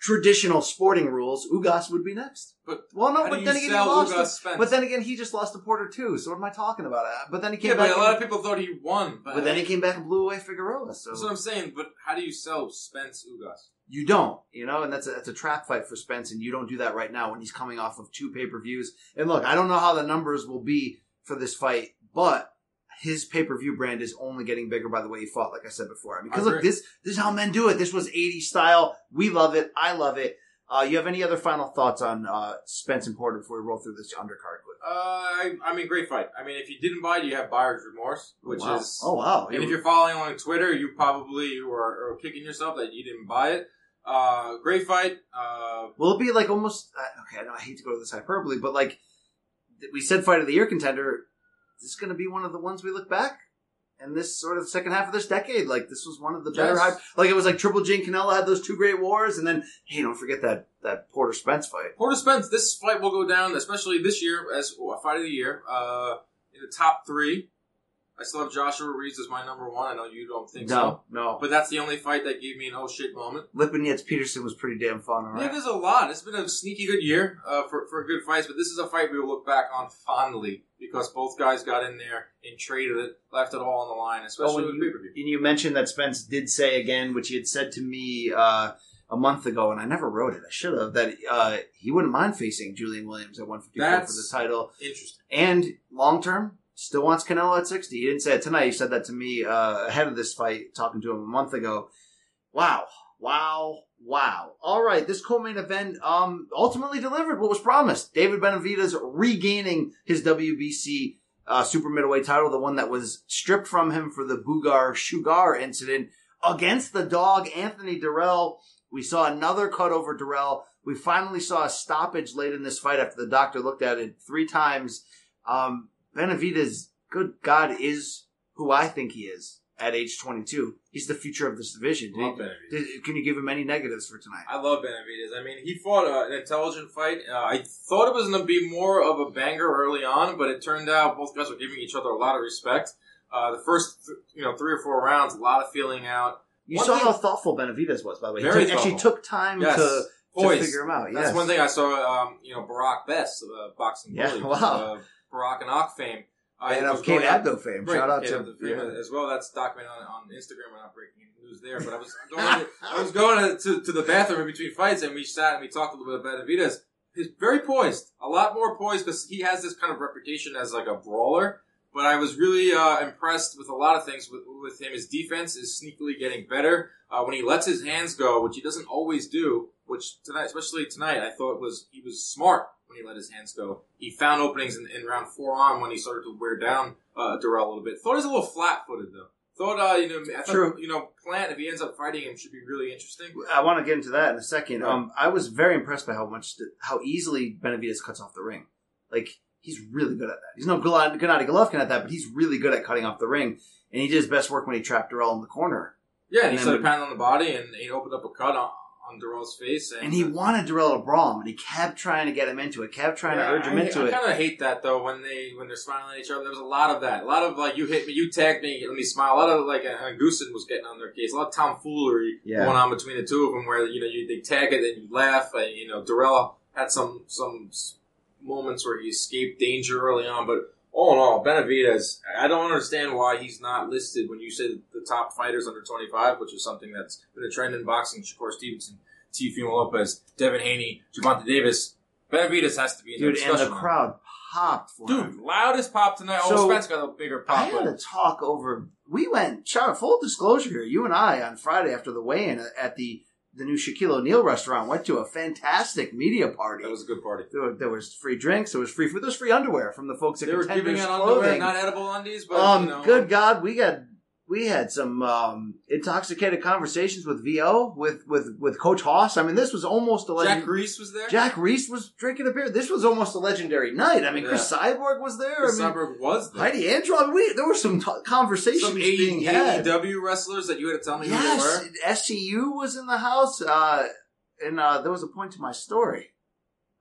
traditional sporting rules, Ugas would be next. But Well, no, but then again, he lost. Ugas to- but then again, he just lost to Porter too. So what am I talking about? Uh, But then he came yeah, back. but a lot of people thought he won. But, but then he came back and blew away Figueroa. So That's what I'm saying. But how do you sell Spence Ugas? You don't, you know, and that's a, that's a trap fight for Spence, and you don't do that right now when he's coming off of two pay per views. And look, I don't know how the numbers will be for this fight, but his pay per view brand is only getting bigger by the way he fought. Like I said before, I mean, because look, this this is how men do it. This was 80s style. We love it. I love it. Uh, you have any other final thoughts on uh, Spence and Porter before we roll through this undercard quick? Uh, I, I mean, great fight. I mean, if you didn't buy it, you have buyer's remorse, which wow. is. oh wow, And if you're following on Twitter, you probably are, are kicking yourself that you didn't buy it. Uh, great fight. Uh, Will it be like almost uh, okay? I know I hate to go to this hyperbole, but like we said, fight of the year contender. This is going to be one of the ones we look back and this sort of second half of this decade. Like this was one of the better Yes. hype. Like it was like Triple G and Canelo had those two great wars, and then hey, don't forget that that Porter Spence fight. Porter Spence, this fight will go down, especially this year, as a fight of the year. Uh, in the top three. I still have Joshua Reeves as my number one. I know you don't think so. No, no. But that's the only fight that gave me an oh shit moment. Lipinets Peterson was pretty damn fun. All Yeah, right. there's a lot. It's been a sneaky good year uh, for for good fights, but this is a fight we will look back on fondly because both guys got in there and traded it, left it all on the line, Oh, especially and with you, pay per view. and you mentioned that Spence did say again, which he had said to me uh, a month ago, and I never wrote it. I should have. That uh, he wouldn't mind facing Julian Williams at 154 for the title, Interesting. and long term. Still wants Canelo at 60. He didn't say it tonight. He said that to me uh, ahead of this fight, talking to him a month ago. Wow. Wow. Wow. All right. This co-main event um, ultimately delivered what was promised. David Benavidez regaining his WBC uh, super middleweight title, the one that was stripped from him for the Bugar Sugar incident against the dog Anthony Dirrell. We saw another cut over Dirrell. We finally saw a stoppage late in this fight after the doctor looked at it three times. Um, Benavidez, good God, is who I think he is at age 22. He's the future of this division. Love Did- can you give him any negatives for tonight? I love Benavidez. I mean, he fought uh, an intelligent fight. Uh, I thought it was going to be more of a banger early on, but it turned out both guys were giving each other a lot of respect. Uh, the first, th- you know, three or four rounds, a lot of feeling out. You One saw thing- how thoughtful Benavidez was, by the way. He took- actually took time Yes. to, to figure him out. Yes. That's one thing I saw. Um, you know, Barack Best, uh, boxing Yeah, bully, wow. Uh, Barack and Ock fame. I and was of Kate Abdo fame. Right, Shout out Kate to yeah. as well. That's documented on, on Instagram. We're not breaking news there, but I was going. I was going to, to the bathroom in between fights, and we sat and we talked a little bit about Benavidez. He's very poised, a lot more poised because he has this kind of reputation as like a brawler. But I was really uh, impressed with a lot of things with, with him. His defense is sneakily getting better. Uh, when he lets his hands go, which he doesn't always do, which tonight, especially tonight, I thought was he was smart when he let his hands go. He found openings in, in round four on when he started to wear down uh, Dirrell a little bit. Thought he was a little flat-footed though. Thought uh, you know, I thought, True. you know, Plant if he ends up fighting him should be really interesting. I want to get into that in a second. Right. Um, I was very impressed by how much, how easily Benavidez cuts off the ring. Like he's really good at that. He's no Gennady Gennady Golovkin at that, but he's really good at cutting off the ring. And he did his best work when he trapped Dirrell in the corner. Yeah, and And he then started when- pounding on the body and he opened up a cut on, on Dirrell's face, and, And he wanted Dirrell to brawl him, and he kept trying to get him into it, kept trying Yeah, to urge him I, into I it. I kind of hate that though when they when they're smiling at each other. There was a lot of that. A lot of like you hit me, you tagged me, let me smile. A lot of like uh, Goossen was getting on their case. A lot of tomfoolery Yeah. going on between the two of them, where you know you they tag it and you laugh. And, you know Dirrell had some some moments where he escaped danger early on, but all in all, Benavidez, I don't understand why he's not listed when you say the top fighters under 25, which is something that's been a trend in boxing. Shakur Stevenson, Teofimo Lopez, Devin Haney, Gervonta Davis. Benavidez has to be in Dude, the and discussion. the crowd popped for Dude, him. loudest pop tonight. So, oh, Spence got a bigger pop. I had a talk over. We went. Full disclosure here. You and I on Friday after the weigh-in at the the new Shaquille O'Neal restaurant went to a fantastic media party. that was a good party. there, were- there was free drinks. There was free food. There was free underwear from the folks at They were giving out underwear, Clothing. not edible undies, but um, you know, good God, we got we had some um, intoxicated conversations with VO with with with Coach Haas. I mean, this was almost a Jack. Reese was there. Jack Reiss was drinking a beer. This was almost a legendary night. I mean, Cris Cyborg was there. Cris I mean, Cyborg was there. Heidi Andrew. I mean, we, there were some t- conversations Some being AE, had. AEW wrestlers that you had to tell me who they Yes, were. SCU was in the house, uh, and uh, there was a point to my story.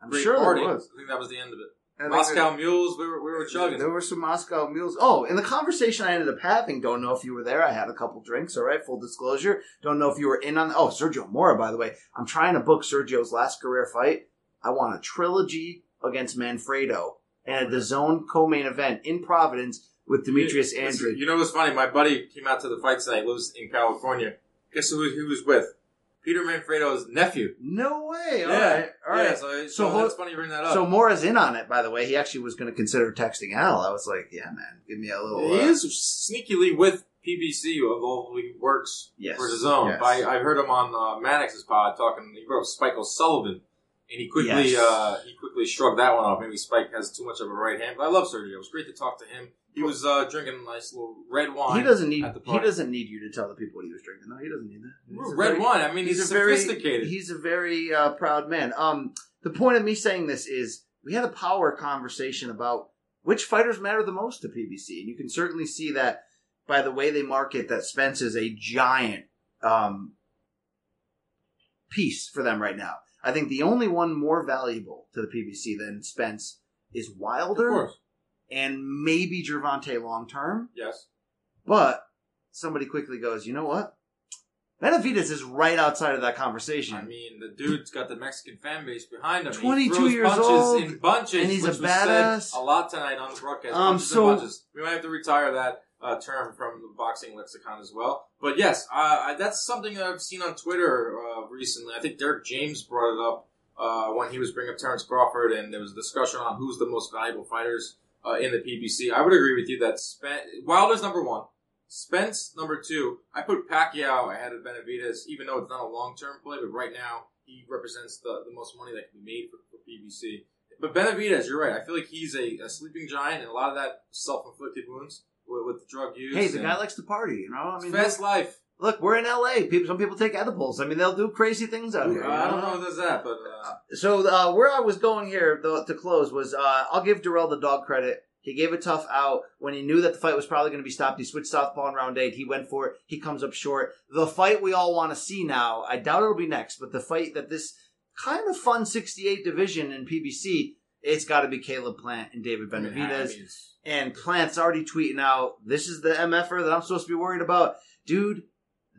I'm Great sure party. there was. I think that was the end of it. And Moscow Mules, we were, we were chugging. There were some Moscow mules. Oh, in the conversation I ended up having, don't know if you were there. I had a couple drinks. All right, full disclosure. Don't know if you were in on. Oh, Sergio Mora, by the way. I'm trying to book Sergio's last career fight. I want a trilogy against Manfredo and a DAZN co-main event in Providence with Demetrius Andrade. You know what's funny? My buddy came out to the fight tonight. Lives in California. Guess who he was with? Peter Manfredo's nephew. No way. All yeah, right. All right. Yeah, so, so, So hold- that's funny you bring that up. So Mora's in on it, by the way. He actually was going to consider texting Al. I was like, "Yeah, man, give me a little." he uh, is sneakily with PBC, although he works Yes, for his own. yes. I, I heard him on uh, Maddox's pod talking. He wrote Spike O'Sullivan, and he quickly Yes. uh, he quickly shrugged that one off. Maybe Spike has too much of a right hand, but I love Sergio. It was great to talk to him. He was uh, drinking a nice little red wine. He doesn't need. He doesn't need you to tell the people what he was drinking. No, he doesn't need that. He's red very- wine. I mean, he's, a very sophisticated. he's a very uh, proud man. Um, the point of me saying this is we had a power conversation about which fighters matter the most to PBC, and you can certainly see that by the way they market that Spence is a giant um, piece for them right now. I think the only one more valuable to the PBC than Spence is Wilder course. and maybe Gervonta long term. Yes. But somebody quickly goes, you know what? Benavidez is right outside of that conversation. I mean, the dude's got the Mexican fan base behind him. 22 he years old, in bunches, and he's a which was said badass. a lot tonight on the broadcast. Um, punches so- and bunches. We might have to retire that. Uh, term from the boxing lexicon as well. But yes, uh, that's something that I've seen on Twitter uh, recently. I think Derek James brought it up uh, when he was bringing up Terrence Crawford, and there was a discussion on who's the most valuable fighters uh, in the PBC. I would agree with you that Spen- Wilder's number one. Spence number two. I put Pacquiao ahead of Benavidez, even though it's not a long term play, but right now he represents the, the most money that can be made for, for PBC. But Benavidez, you're right. I feel like he's a, a sleeping giant, and a lot of that self inflicted wounds with, with the drug use. Hey, the and guy likes to party. You know, I mean, fast look, life. look, we're in LA. People, some people take edibles. I mean, they'll do crazy things out here. you I don't know? know if there's that, but uh, So uh, where I was going here though, to close was uh, I'll give Dirrell the dog credit. He gave a tough out when he knew that the fight was probably going to be stopped. He switched southpaw in round eight. He went for it. He comes up short. The fight we all want to see now. I doubt it'll be next, but the fight that this kind of fun 68 division in PBC, it's got to be Caleb Plant and David Benavidez. mean, And Plant's already tweeting out, "This is the MFer that I'm supposed to be worried about, dude."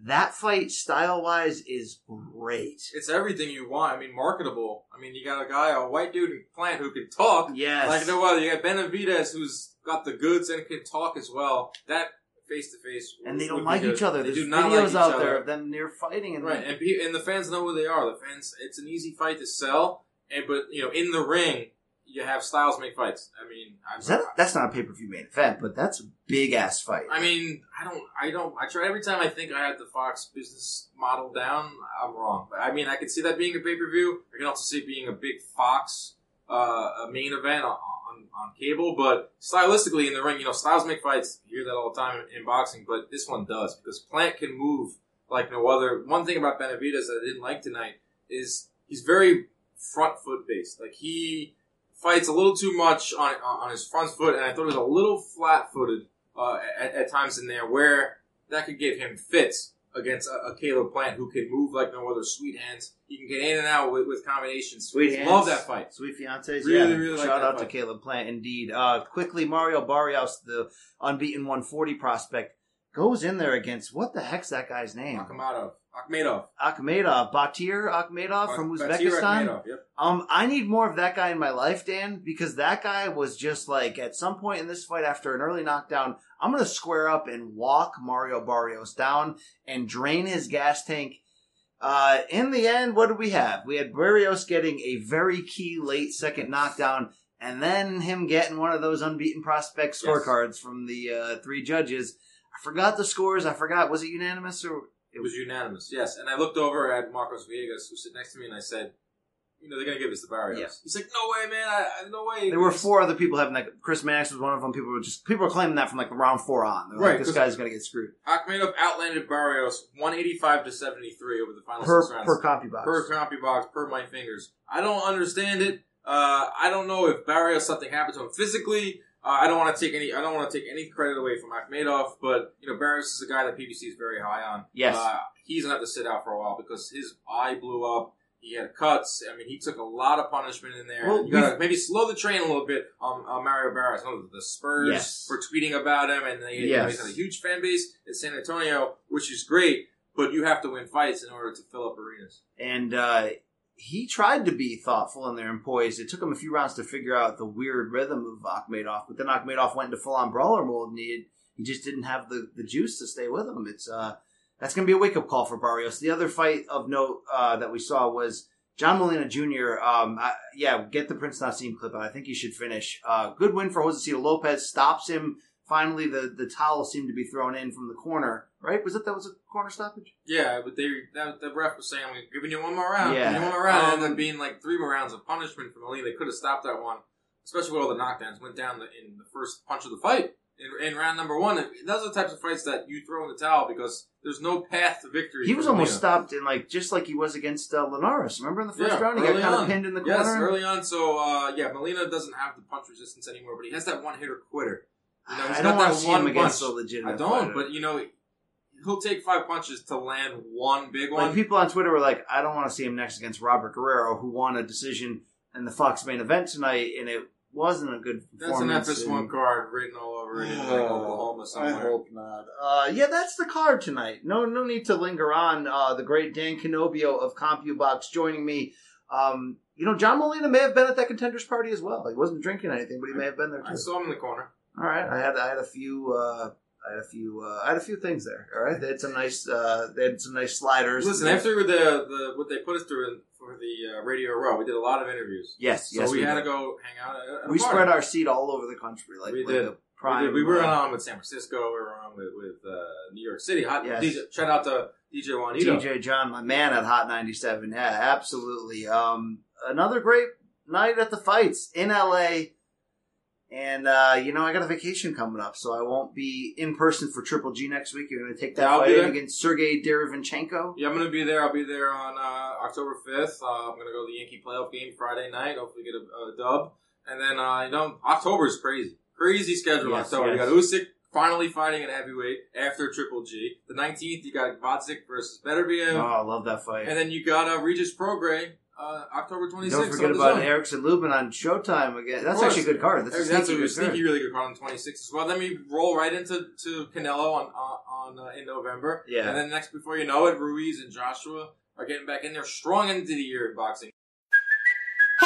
That fight, style wise, is great. it's everything you want. I mean, marketable. I mean, you got a guy, a white dude in Plant who can talk. Yes. Like no other. You got Benavidez who's got the goods and can talk as well. That face to face. and they don't like each other. They There's do not videos like each out other. there of them near fighting, and Right, and and the fans know who they are. The fans, it's an easy fight to sell, and but you know, in the ring, you have styles make fights. I mean, I'm, that, that's not a pay per view main event, but that's a big ass fight. I mean, I don't, I don't, I try every time I think I have the Fox business model down, I'm wrong. But I mean, I can see that being a pay per view. I can also see it being a big Fox uh, a main event on, on on cable. But stylistically, in the ring, you know, styles make fights. You hear that all the time in, in boxing, but this one does because Plant can move like no other. One thing about Benavidez that I didn't like tonight is he's very front foot based. Like he fights a little too much on on his front foot, and I thought it was a little flat footed uh, at, at times in there where that could give him fits against a, a Caleb Plant who can move like no other. Sweet hands, he can get in and out with, with combinations. Sweet hands. love that fight. Sweet fiancés, Really, yeah. really like Shout that out to fight. Caleb Plant, indeed. Uh, quickly, Mario Barrios, the unbeaten 140 prospect, goes in there against what the heck's that guy's name? Akhmadov, Akhmadov, Akhmedov, Batir Akhmedov from Batir Uzbekistan. Akhmadov, Yep. Um, I need more of that guy in my life, Dan, because that guy was just like at some point in this fight after an early knockdown, I'm gonna square up and walk Mario Barrios down and drain his gas tank. Uh, in the end, what did we have? We had Barrios getting a very key late second knockdown, and then him getting one of those unbeaten prospect Yes. scorecards from the uh, three judges. I forgot the scores. I forgot. Was it unanimous or? It was unanimous, yes. And I looked over at Marcos Villegas, who sat next to me, and I said, "You know, they're gonna give us the Barrios." Yeah. He's like, "No way, man! I, I no way." There were four other people having that. Chris Mannix was one of them. People were just people were claiming that from like round four on. They're Right, like, this 'cause- guy's gonna get screwed Akhmadov outlanded Barrios 185 to 73 over the final per six rounds. per CompuBox. per CompuBox, per my fingers. I don't understand it. Uh, I don't know if Barrios something happened to him physically. Uh, I don't want to take any. I don't want to take any credit away from Akhmadov, but you know Barrios is a guy that PBC is very high on. Yes. uh, he's gonna have to sit out for a while because his eye blew up. He had cuts. I mean, he took a lot of punishment in there. Well, you gotta maybe slow the train a little bit on, on Mario Barrios. The Spurs Yes. were tweeting about him, and they, you know, he's Yes. got a huge fan base in San Antonio, which is great. But you have to win fights in order to fill up arenas. and uh, he tried to be thoughtful in there and poised. It took him a few rounds to figure out the weird rhythm of Akhmedov, but then Akhmedov went into full on brawler mode, and he he just didn't have the, the juice to stay with him. It's uh that's gonna be a wake up call for Barrios. The other fight of note uh, that we saw was. John Molina Jr. Um, I, yeah, get the Prince Naseem clip. I think he should finish. Uh, good win for Jose Josesito Lopez. Stops him. Finally, the the towel seemed to be thrown in from the corner. Right? Was it that was a corner stoppage? Yeah, but they that, the ref was saying, "We're giving you one more round, Yeah. giving you one more round," and Um, then being like three more rounds of punishment from the league. They could have stopped that one, especially with all the knockdowns. Went down the, in the first punch of the fight in, in round number one. Those are the types of fights that you throw in the towel because there's no path to victory. He for was almost Molina. stopped in like just like he was against uh, Linares. Remember in the first Yeah, round, he got early kind of pinned in the corner. Yes, early on. So uh, yeah, Molina doesn't have the punch resistance anymore, but he has that one hitter quitter. You know, I don't want to see one him against punch. a legitimate. I don't, fighter. but you know, he'll take five punches to land one big one. like people on Twitter were like, I don't want to see him next against Robert Guerrero, who won a decision in the Fox main event tonight, and it wasn't a good performance." That's an. FS1 and- card written all over it in like Oklahoma somewhere. I hope not. Uh, yeah, that's the card tonight. No, no need to linger on. Uh, the great Dan Canobbio of CompuBox joining me. Um, you know, John Molina may have been at that contenders party as well. He wasn't drinking anything, but he may have been there I saw him in the corner. All right, I had I had a few uh, I had a few. Uh, I had a few things there. All right, they had some nice. Uh, they had some nice sliders. Listen, after the the what they put us through in, for the uh, Radio Row, we did a lot of interviews. yes, So yes, we, had did. to go hang out. At, at We bar. spread our seat all over the country, like We like did. a prime. we, did. we were uh, on with San Francisco. We were on with, with uh, New York City. Hot Yes. DJ, shout out to DJ Juanito. DJ John, my man at Hot 97. Yeah, absolutely. Um, another great night at the fights in LA. And, uh, you know, I got a vacation coming up, so I won't be in person for Triple G next week. You're going to take that Yeah, fight in against Sergey Derevyanchenko. Yeah, I'm gonna be there. I'll be there on uh, October 5th. Uh, I'm gonna go to the Yankee playoff game Friday night. Hopefully, get a, a dub. And then uh, you know, October is crazy, crazy schedule. Yes, October. You got Usyk finally fighting at heavyweight after Triple G. The 19th, you got Gvozdyk versus Beterbiev, Oh, I love that fight. and then you got uh, Regis Prograis uh, October 26th. Don't forget about Zone. Erickson Lubin on Showtime again. That's actually a good card. That's, a That's sneaky a good sneaky, really good card on 26th as well. Then we roll right into to Canelo on on, on uh, in November. Yeah. And then next, before you know it, Ruiz and Joshua are getting back in there strong into the year in boxing.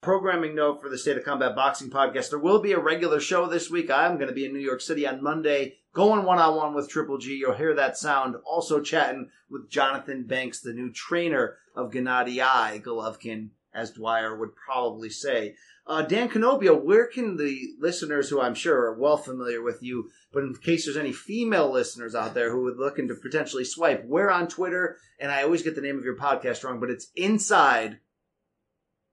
Programming note for the State of Combat Boxing podcast. There will be a regular show this week. I'm going to be in New York City on Monday, going one on one with Triple G. You'll hear that sound. Also chatting with Jonathan Banks, the new trainer of Gennady I Golovkin, as Dwyer would probably say. Uh, Dan Canobbio, where can the listeners who I'm sure are well familiar with you, but in case there's any female listeners out there who would looking to potentially swipe, where on Twitter, and I always get the name of your podcast wrong, but it's Inside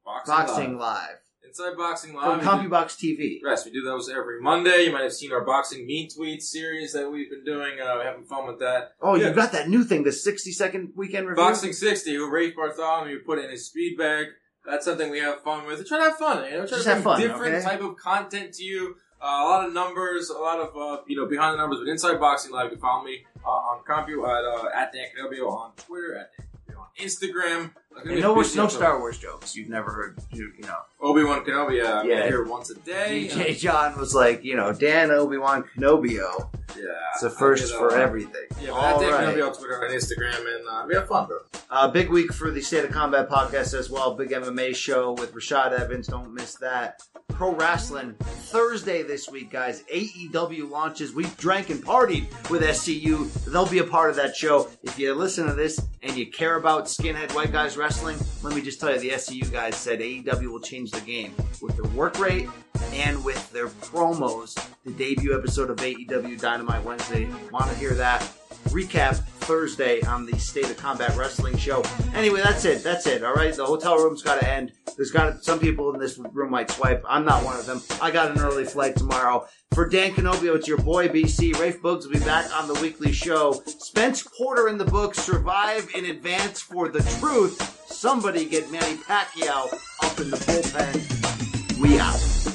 Boxing, Boxing Live. Live. Inside Boxing Live. From. CompuBox TV. Yes, we do those every Monday. You might have seen our boxing mean tweets series that we've been doing. Uh, having fun with that. Oh, Yeah. you got that new thing, the 60 second weekend review? Boxing 60, who Rafe Bartholomew put in his speed bag. That's something we have fun with. We try to have fun, you know, try Just to have fun, different okay? type of content to you. Uh, a lot of numbers, a lot of, uh, you know, behind the numbers. But Inside Boxing Live, you can follow me uh, on Compu at, uh, at Dan Canobbio on Twitter, at Dan Canobbio on Instagram. And no, no Star Wars jokes. You've never heard, you, you know. Obi-Wan Kenobi, uh, I'm Yeah. here once a day. DJ John was like, you know, Dan Obi Wan Kenobio. Yeah. It's a I first for uh, everything. Yeah, but All at right. Canobbio on Twitter and Instagram, and uh, we have fun, bro. Uh, big week for the State of Combat podcast as well. Big MMA show with Rashad Evans. Don't miss that. Pro wrestling Thursday this week, guys. AEW launches. We've drank and partied with SCU. They'll be a part of that show. If you listen to this and you care about skinhead white guys wrestling, let me just tell you, the SCU guys said AEW will change the game with their work rate and with their promos. The debut episode of AEW Dynamite Wednesday. Want to hear that? Recap Thursday on the State of Combat Wrestling show. Anyway, that's it. That's it. All right. The hotel room's got to end. There's got some people in this room might swipe. I'm not one of them. I got an early flight tomorrow. For Dan Canobbio, it's your boy BC. Rafe Boogs will be back on the weekly show. Spence Porter in the book, Survive in Advance for the Truth. Somebody get Manny Pacquiao up in the bullpen. We out.